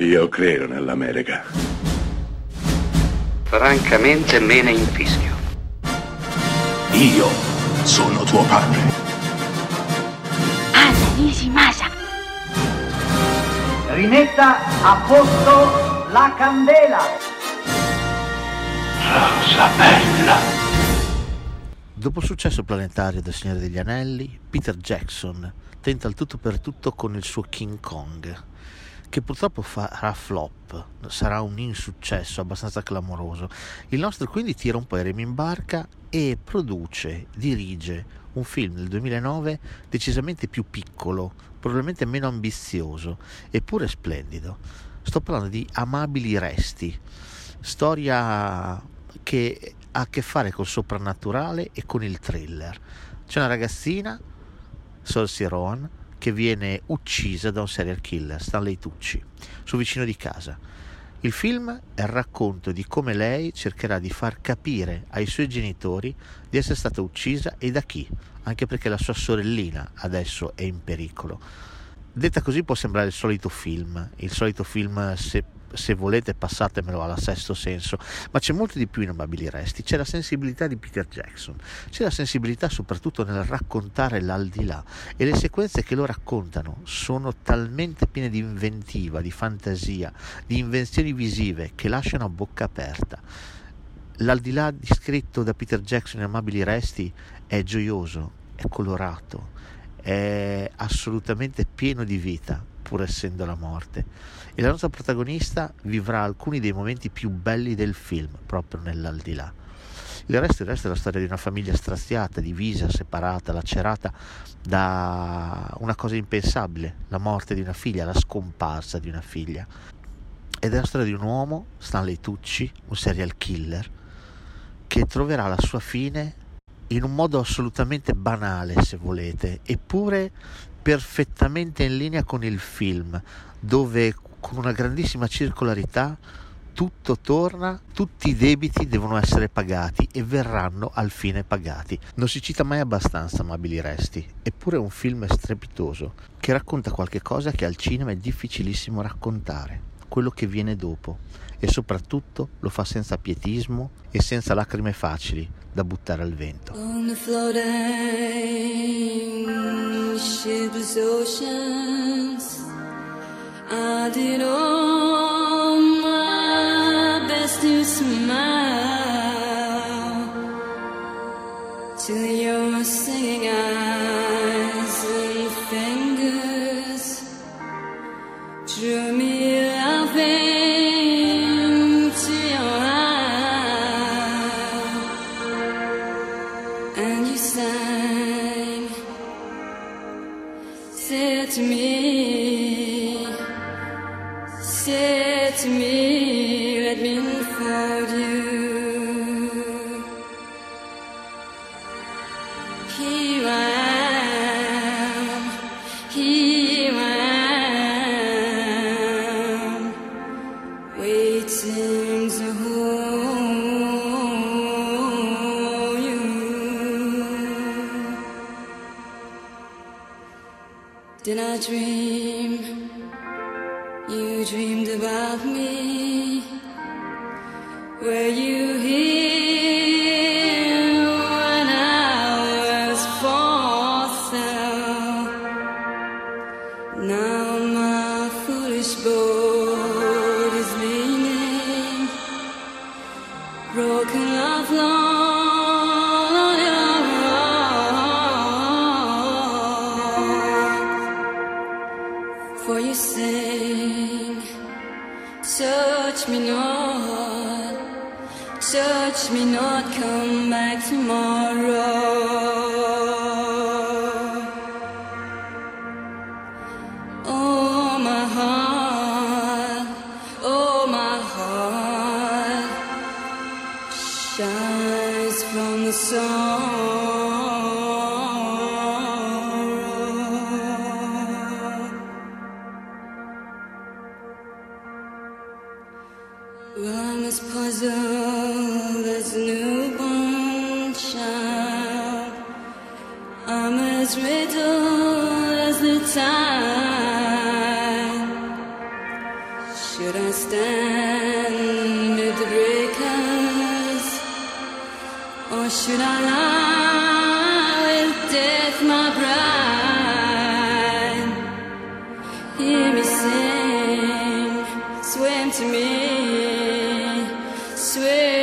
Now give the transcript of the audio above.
Io credo nell'America. Francamente me ne infischio. Io sono tuo padre. Anna Nishimasa. Rimetta a posto la candela. Rosa bella. Dopo il successo planetario del Signore degli Anelli, Peter Jackson tenta il tutto per tutto con il suo King Kong, che purtroppo farà flop, sarà un insuccesso abbastanza clamoroso. Il nostro quindi tira un po' i remi in barca e produce, dirige un film del 2009 decisamente più piccolo, probabilmente meno ambizioso, eppure splendido. Sto parlando di Amabili Resti, storia che ha a che fare col soprannaturale e con il thriller. C'è una ragazzina, Saoirse Rowan, che viene uccisa da un serial killer, Stanley Tucci, suo vicino di casa. Il film è il racconto di come lei cercherà di far capire ai suoi genitori di essere stata uccisa e da chi, anche perché la sua sorellina adesso è in pericolo. Detta così può sembrare il solito film, il solito film se se volete passatemelo alla sesto senso, ma c'è molto di più in Amabili Resti, c'è la sensibilità di Peter Jackson, c'è la sensibilità soprattutto nel raccontare l'aldilà. E le sequenze che lo raccontano sono talmente piene di inventiva, di fantasia, di invenzioni visive che lasciano a bocca aperta. L'aldilà descritto da Peter Jackson in Amabili Resti è gioioso, è colorato, è assolutamente pieno di vita, pur essendo la morte. E la nostra protagonista vivrà alcuni dei momenti più belli del film, proprio nell'aldilà. Il resto, il resto è la storia di una famiglia straziata, divisa, separata, lacerata da una cosa impensabile, la morte di una figlia, la scomparsa di una figlia. Ed è la storia di un uomo, Stanley Tucci, un serial killer, che troverà la sua fine in un modo assolutamente banale, se volete, eppure perfettamente in linea con il film, dove con una grandissima circolarità tutto torna, tutti i debiti devono essere pagati e verranno al fine pagati. Non si cita mai abbastanza Amabili Resti, eppure è un film strepitoso che racconta qualche cosa che al cinema è difficilissimo raccontare, quello che viene dopo, e soprattutto lo fa senza pietismo e senza lacrime facili da buttare al vento. shapeless to me, Did I dream? You dreamed about me. Were you for you sing touch me not. Touch me not. Come back tomorrow. Oh my heart. Oh my heart shines from the sorrow I'm as puzzle, this newborn child. I'm as riddle as the tide. Should I stand at the breakers, or should I lie with death, my bride? Hear me sing, swim to me swear.